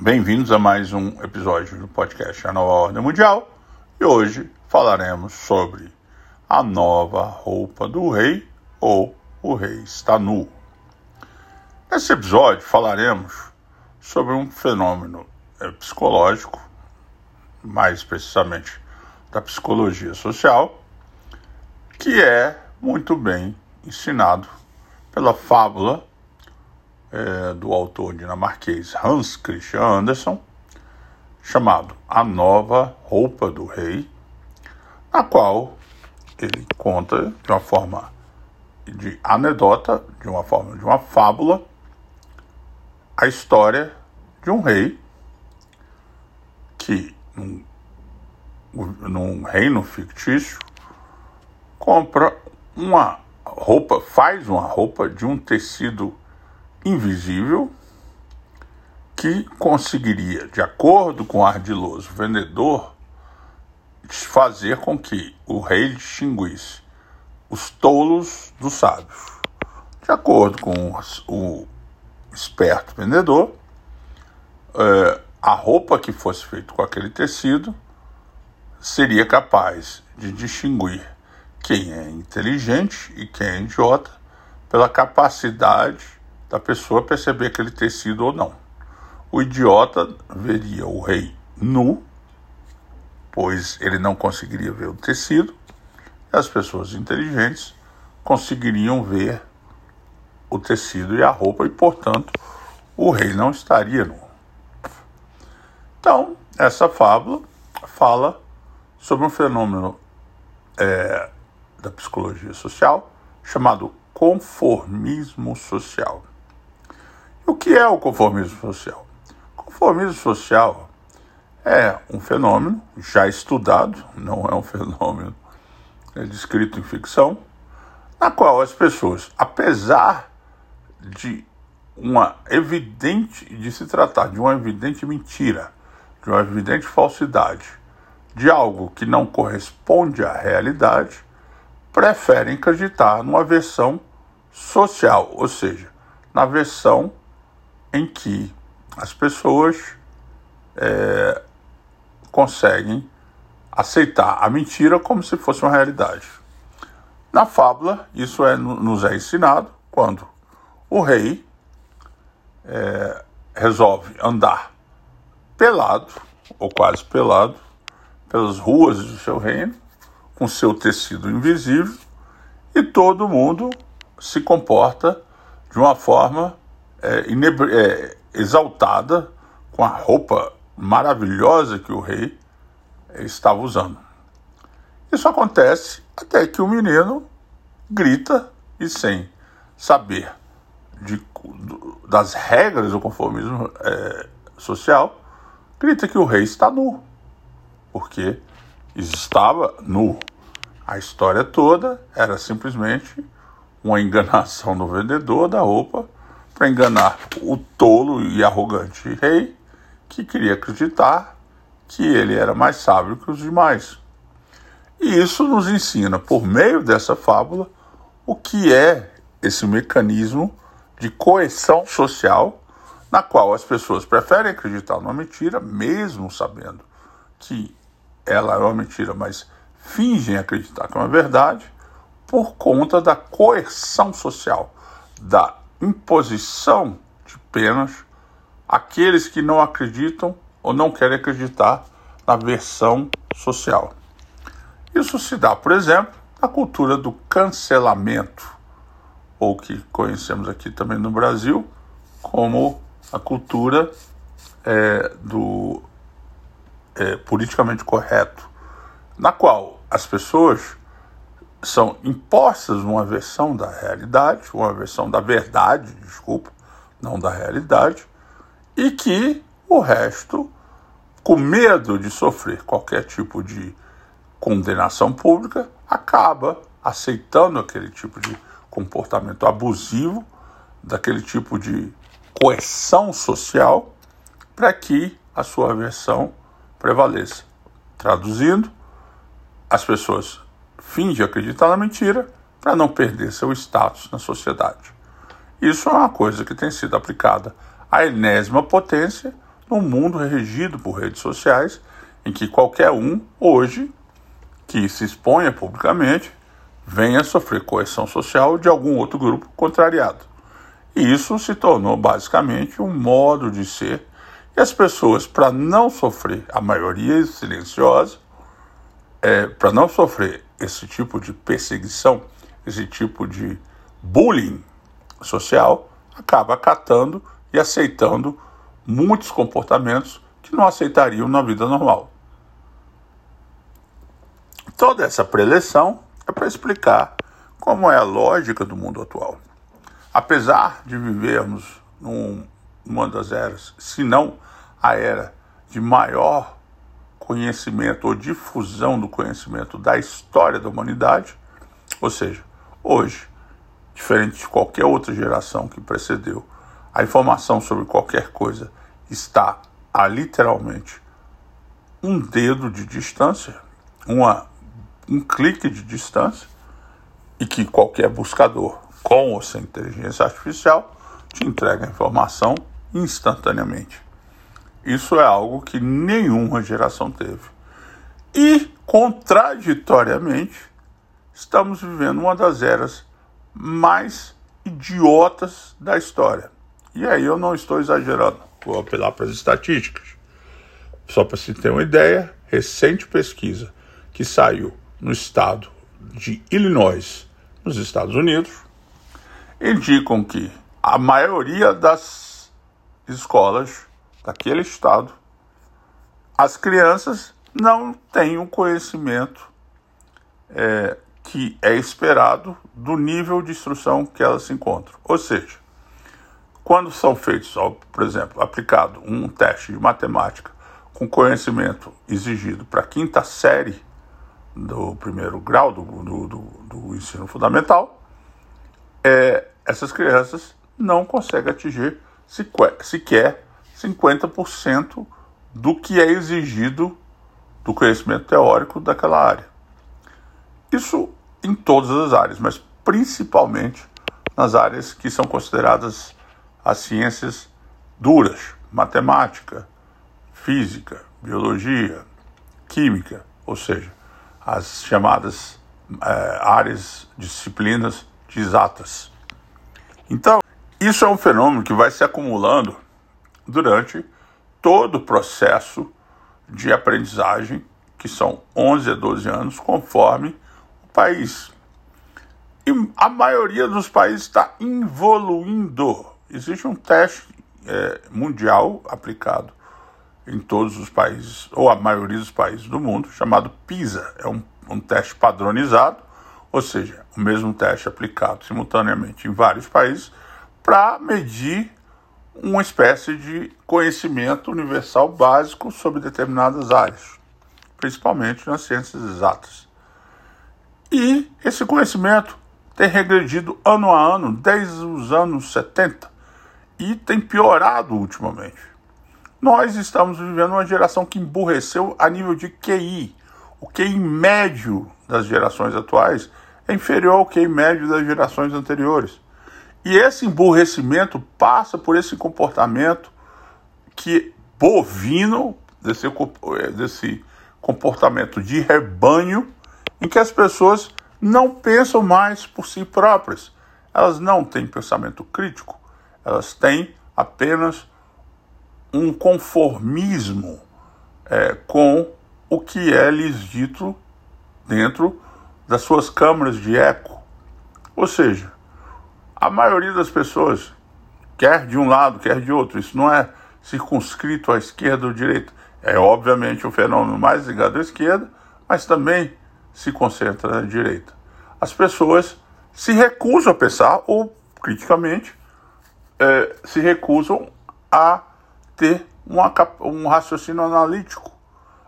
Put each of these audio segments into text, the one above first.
Bem-vindos a mais um episódio do podcast A Nova Ordem Mundial e hoje falaremos sobre a nova roupa do rei ou o rei está nu. Nesse episódio falaremos sobre um fenômeno é, psicológico, mais precisamente da psicologia social, que é muito bem ensinado pela fábula é, do autor dinamarquês Hans Christian Andersen, chamado A Nova Roupa do Rei, na qual ele conta de uma forma de anedota, de uma forma de uma fábula, a história de um rei que, num, num reino fictício, compra uma roupa, faz uma roupa de um tecido invisível que conseguiria, de acordo com o ardiloso vendedor, fazer com que o rei distinguisse os tolos dos sábios. De acordo com o esperto vendedor, é, a roupa que fosse feita com aquele tecido seria capaz de distinguir quem é inteligente e quem é idiota pela capacidade da pessoa perceber aquele tecido ou não. O idiota veria o rei nu, pois ele não conseguiria ver o tecido, e as pessoas inteligentes conseguiriam ver o tecido e a roupa, e portanto o rei não estaria nu. Então, essa fábula fala sobre um fenômeno é, da psicologia social chamado conformismo social. O que é o conformismo social? Conformismo social é um fenômeno já estudado, não é um fenômeno é descrito em ficção, na qual as pessoas, apesar de uma evidente de se tratar de uma evidente mentira, de uma evidente falsidade, de algo que não corresponde à realidade, preferem acreditar numa versão social, ou seja, na versão em que as pessoas é, conseguem aceitar a mentira como se fosse uma realidade. Na fábula, isso é, nos é ensinado quando o rei é, resolve andar pelado, ou quase pelado, pelas ruas do seu reino, com seu tecido invisível, e todo mundo se comporta de uma forma é, é, exaltada com a roupa maravilhosa que o rei estava usando. Isso acontece até que o menino grita e sem saber de, das regras do conformismo é, social, grita que o rei está nu, porque estava nu. A história toda era simplesmente uma enganação do vendedor da roupa para enganar o tolo e arrogante rei que queria acreditar que ele era mais sábio que os demais. E isso nos ensina, por meio dessa fábula, o que é esse mecanismo de coerção social na qual as pessoas preferem acreditar numa mentira, mesmo sabendo que ela é uma mentira, mas fingem acreditar que é uma verdade, por conta da coerção social, da imposição de penas àqueles que não acreditam ou não querem acreditar na versão social. Isso se dá, por exemplo, na cultura do cancelamento, ou que conhecemos aqui também no Brasil como a cultura é, do é, politicamente correto, na qual as pessoas são impostas uma versão da realidade, uma versão da verdade, desculpa, não da realidade, e que o resto, com medo de sofrer qualquer tipo de condenação pública, acaba aceitando aquele tipo de comportamento abusivo, daquele tipo de coerção social, para que a sua versão prevaleça. Traduzindo, as pessoas fingem acreditar na mentira para não perder seu status na sociedade. Isso é uma coisa que tem sido aplicada a enésima potência num mundo regido por redes sociais, em que qualquer um, hoje, que se exponha publicamente, venha sofrer coerção social de algum outro grupo contrariado. E isso se tornou basicamente um modo de ser, e as pessoas, para não sofrer, a maioria silenciosa, é, para não sofrer esse tipo de perseguição, esse tipo de bullying social, acaba acatando e aceitando muitos comportamentos que não aceitariam na vida normal. Toda essa preleção é para explicar como é a lógica do mundo atual. Apesar de vivermos num, numa das eras, se não a era de maior conhecimento ou difusão do conhecimento da história da humanidade, ou seja, hoje, diferente de qualquer outra geração que precedeu, a informação sobre qualquer coisa está a literalmente um dedo de distância, uma, um clique de distância, e que qualquer buscador, com ou sem inteligência artificial, te entrega a informação instantaneamente. Isso é algo que nenhuma geração teve. E, contraditoriamente, estamos vivendo uma das eras mais idiotas da história. E aí eu não estou exagerando, vou apelar para as estatísticas. Só para se ter uma ideia, recente pesquisa que saiu no estado de Illinois, nos Estados Unidos, indicam que a maioria das escolas daquele estado, as crianças não têm o conhecimento é, que é esperado do nível de instrução que elas se encontram. Ou seja, quando são feitos, por exemplo, aplicado um teste de matemática com conhecimento exigido para a quinta série do primeiro grau do, do, do, ensino fundamental, é, essas crianças não conseguem atingir sequer 50% do que é exigido do conhecimento teórico daquela área. Isso em todas as áreas, mas principalmente nas áreas que são consideradas as ciências duras, matemática, física, biologia, química, ou seja, as chamadas é, áreas, disciplinas de exatas. Então, isso é um fenômeno que vai se acumulando durante todo o processo de aprendizagem, que são 11 a 12 anos, conforme o país. E a maioria dos países está evoluindo Existe um teste é, mundial aplicado em todos os países, ou a maioria dos países do mundo, chamado PISA. É um, um teste padronizado, ou seja, o mesmo teste aplicado simultaneamente em vários países, para medir uma espécie de conhecimento universal básico sobre determinadas áreas, principalmente nas ciências exatas. E esse conhecimento tem regredido ano a ano, desde os anos 70, e tem piorado ultimamente. Nós estamos vivendo uma geração que emburreceu a nível de QI. O QI médio das gerações atuais é inferior ao QI médio das gerações anteriores. E esse emburrecimento passa por esse comportamento que bovino, desse, desse comportamento de rebanho, em que as pessoas não pensam mais por si próprias. Elas não têm pensamento crítico, elas têm apenas um conformismo é, com o que é lhes dito dentro das suas câmaras de eco. Ou seja, a maioria das pessoas, quer de um lado, quer de outro, isso não é circunscrito à esquerda ou à direita. É obviamente um fenômeno mais ligado à esquerda, mas também se concentra na direita. As pessoas se recusam a pensar, ou criticamente, é, se recusam a ter uma, um raciocínio analítico,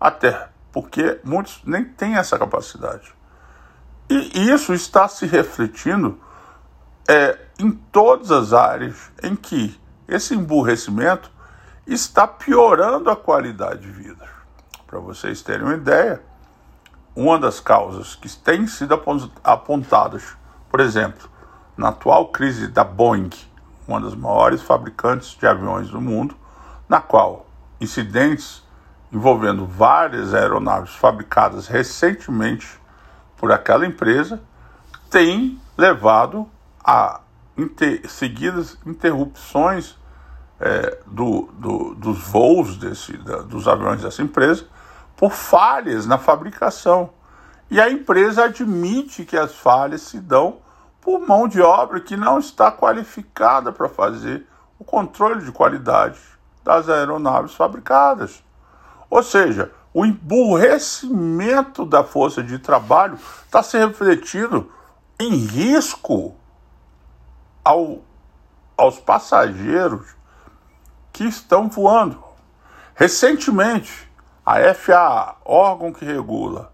até porque muitos nem têm essa capacidade. E isso está se refletindo é, em todas as áreas em que esse emburrecimento está piorando a qualidade de vida. Para vocês terem uma ideia, uma das causas que têm sido apontadas, por exemplo, na atual crise da Boeing, uma das maiores fabricantes de aviões do mundo, na qual incidentes envolvendo várias aeronaves fabricadas recentemente por aquela empresa têm levado a inter seguidas interrupções é, do, do, dos voos desse, da, dos aviões dessa empresa por falhas na fabricação. E a empresa admite que as falhas se dão por mão de obra que não está qualificada para fazer o controle de qualidade das aeronaves fabricadas. Ou seja, o emburrecimento da força de trabalho está se refletindo em risco ao, aos passageiros que estão voando. Recentemente, a FAA, órgão que regula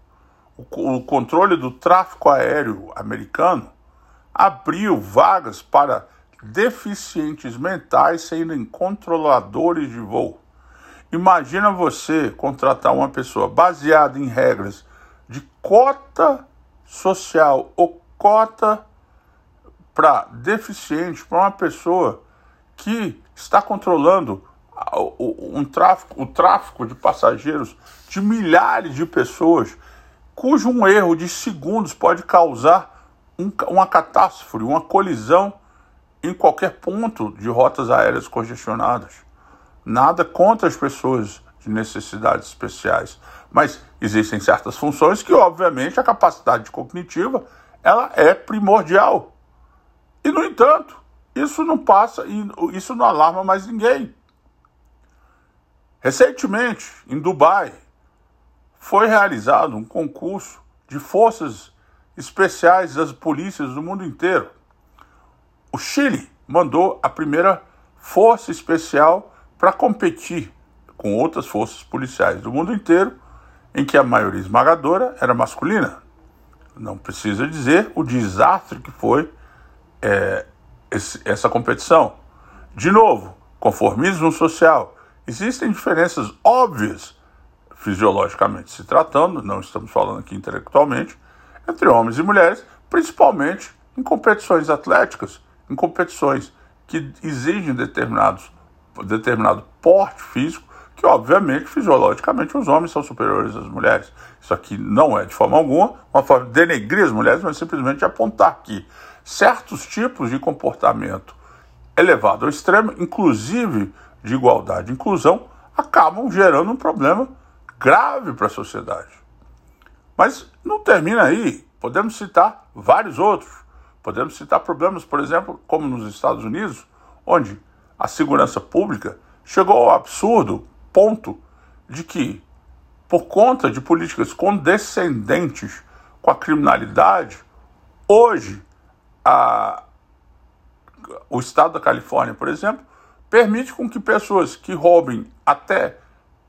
o, o controle do tráfego aéreo americano, abriu vagas para deficientes mentais serem controladores de voo. Imagina você contratar uma pessoa baseada em regras de cota social ou cota para deficiente, para uma pessoa que está controlando um tráfico, o tráfico de passageiros de milhares de pessoas, cujo um erro de segundos pode causar um, uma catástrofe, uma colisão em qualquer ponto de rotas aéreas congestionadas. Nada contra as pessoas de necessidades especiais, mas existem certas funções que, obviamente, a capacidade cognitiva ela é primordial. E, no entanto, isso não passa, isso não alarma mais ninguém. Recentemente, em Dubai, foi realizado um concurso de forças especiais das polícias do mundo inteiro. O Chile mandou a primeira força especial para competir com outras forças policiais do mundo inteiro, em que a maioria esmagadora era masculina. Não precisa dizer o desastre que foi é, esse, essa competição. De novo, conformismo social. Existem diferenças óbvias, fisiologicamente se tratando, não estamos falando aqui intelectualmente, entre homens e mulheres, principalmente em competições atléticas, em competições que exigem determinados, determinado porte físico, que obviamente fisiologicamente os homens são superiores às mulheres. Isso aqui não é de forma alguma uma forma de denegrir as mulheres, mas simplesmente apontar que certos tipos de comportamento elevado ao extremo, inclusive de igualdade e inclusão, acabam gerando um problema grave para a sociedade. Mas não termina aí. Podemos citar vários outros. Podemos citar problemas, por exemplo, como nos Estados Unidos, onde a segurança pública chegou ao absurdo ponto de que, por conta de políticas condescendentes com a criminalidade, hoje a, o estado da Califórnia, por exemplo, permite com que pessoas que roubem até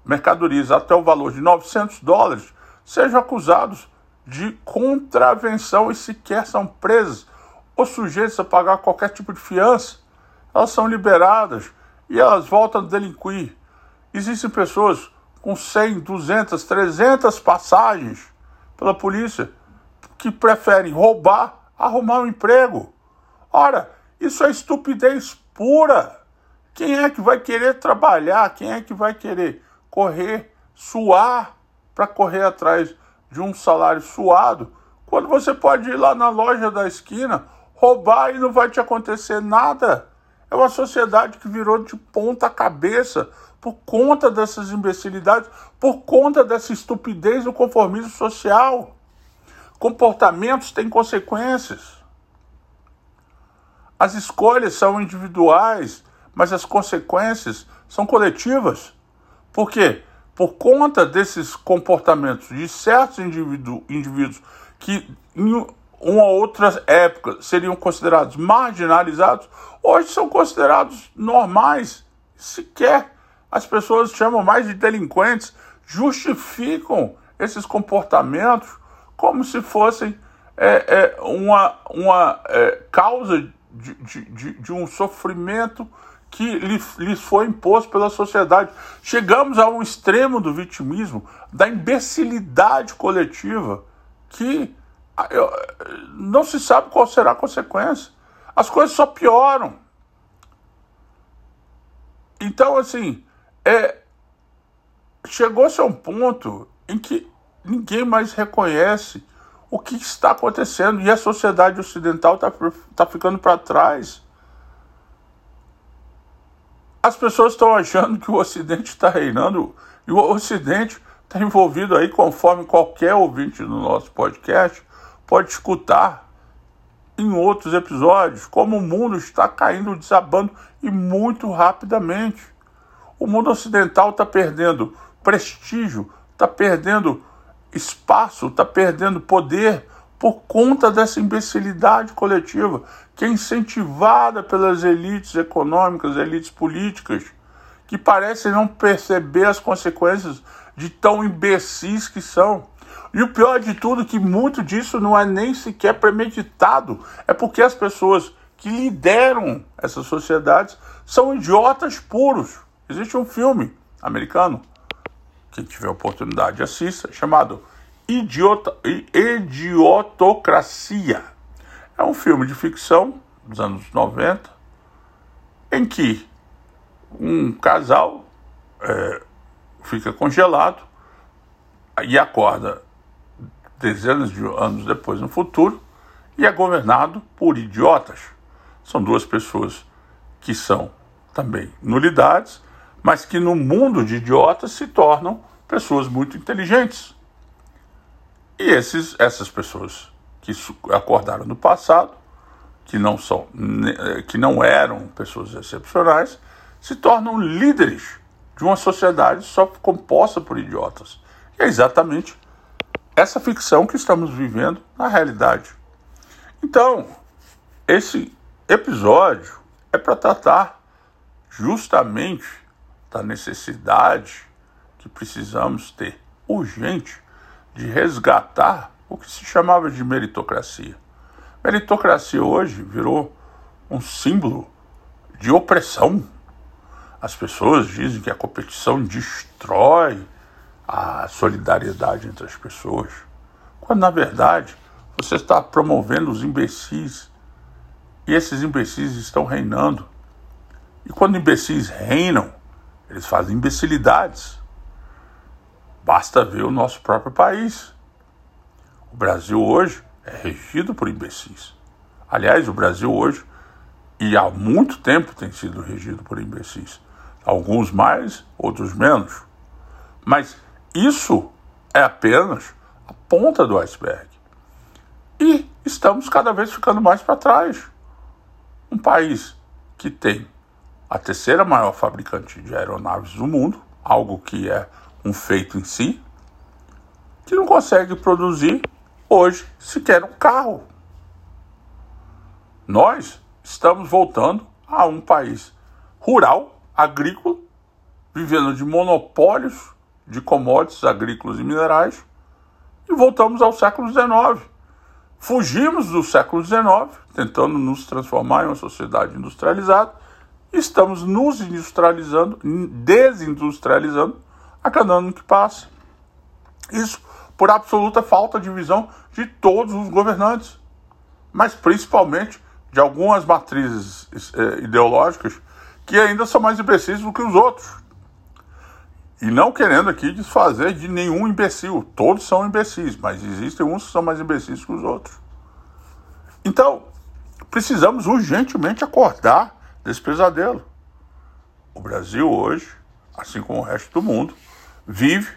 mercadorias até o valor de 900 dólares sejam acusados de contravenção e sequer são presas ou sujeitos a pagar qualquer tipo de fiança. Elas são liberadas e elas voltam a delinquir. Existem pessoas com 100, 200, 300 passagens pela polícia que preferem roubar arrumar um emprego. Ora, isso é estupidez pura. Quem é que vai querer trabalhar? Quem é que vai querer correr, suar para correr atrás de um salário suado, quando você pode ir lá na loja da esquina, roubar e não vai te acontecer nada? É uma sociedade que virou de ponta cabeça por conta dessas imbecilidades, por conta dessa estupidez do conformismo social. Comportamentos têm consequências. As escolhas são individuais, mas as consequências são coletivas. Por quê? Por conta desses comportamentos de certos indivíduo, indivíduos que em uma ou outra época seriam considerados marginalizados, hoje são considerados normais. Sequer as pessoas chamam mais de delinquentes, justificam esses comportamentos como se fossem é, é, uma, uma é, causa de, de, de, um sofrimento que lhes, lhes foi imposto pela sociedade. Chegamos a um extremo do vitimismo, da imbecilidade coletiva, que eu, não se sabe qual será a consequência. As coisas só pioram. Então, assim, é, chegou-se a um ponto em que ninguém mais reconhece o que está acontecendo e a sociedade ocidental está tá ficando para trás. As pessoas estão achando que o Ocidente está reinando e o Ocidente está envolvido aí, conforme qualquer ouvinte do nosso podcast pode escutar em outros episódios, como o mundo está caindo, desabando e muito rapidamente. O mundo ocidental está perdendo prestígio, está perdendo espaço, está perdendo poder por conta dessa imbecilidade coletiva que é incentivada pelas elites econômicas, elites políticas, que parecem não perceber as consequências de tão imbecis que são. E o pior de tudo é que muito disso não é nem sequer premeditado, é porque as pessoas que lideram essas sociedades são idiotas puros. Existe um filme americano, quem tiver oportunidade assista, chamado Idiota, Idiotocracia. É um filme de ficção dos anos 90, em que um casal é, fica congelado e acorda dezenas de anos depois no futuro e é governado por idiotas. São duas pessoas que são também nulidades, mas que no mundo de idiotas se tornam pessoas muito inteligentes. E esses, essas pessoas que acordaram no passado, que não são, que não eram pessoas excepcionais, se tornam líderes de uma sociedade só composta por idiotas. E é exatamente essa ficção que estamos vivendo na realidade. Então, esse episódio é para tratar justamente da necessidade que precisamos ter urgente de resgatar o que se chamava de meritocracia. Meritocracia hoje virou um símbolo de opressão. As pessoas dizem que a competição destrói a solidariedade entre as pessoas, quando na verdade você está promovendo os imbecis e esses imbecis estão reinando. E quando imbecis reinam, eles fazem imbecilidades. Basta ver o nosso próprio país. O Brasil hoje é regido por imbecis. Aliás, o Brasil hoje, e há muito tempo, tem sido regido por imbecis. Alguns mais, outros menos. Mas isso é apenas a ponta do iceberg. E estamos cada vez ficando mais para trás. Um país que tem a terceira maior fabricante de aeronaves do mundo, algo que é um feito em si, que não consegue produzir hoje sequer um carro. Nós estamos voltando a um país rural, agrícola, vivendo de monopólios de commodities agrícolas e minerais e voltamos ao século XIX. Fugimos do século XIX, tentando nos transformar em uma sociedade industrializada, estamos nos industrializando, desindustrializando a cada ano que passa. Isso por absoluta falta de visão de todos os governantes, mas principalmente de algumas matrizes eh, ideológicas que ainda são mais imbecis do que os outros. E não querendo aqui desfazer de nenhum imbecil. Todos são imbecis, mas existem uns que são mais imbecis que os outros. Então, precisamos urgentemente acordar desse pesadelo. O Brasil hoje, assim como o resto do mundo, vive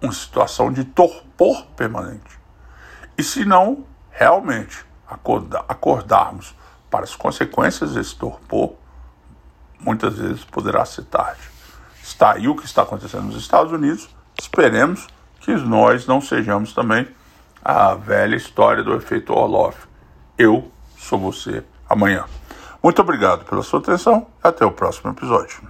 uma situação de torpor permanente. E se não realmente acordarmos para as consequências desse torpor, muitas vezes poderá ser tarde. Está aí o que está acontecendo nos Estados Unidos. Esperemos que nós não sejamos também a velha história do efeito Orloff. Eu sou você amanhã. Muito obrigado pela sua atenção. Até o próximo episódio.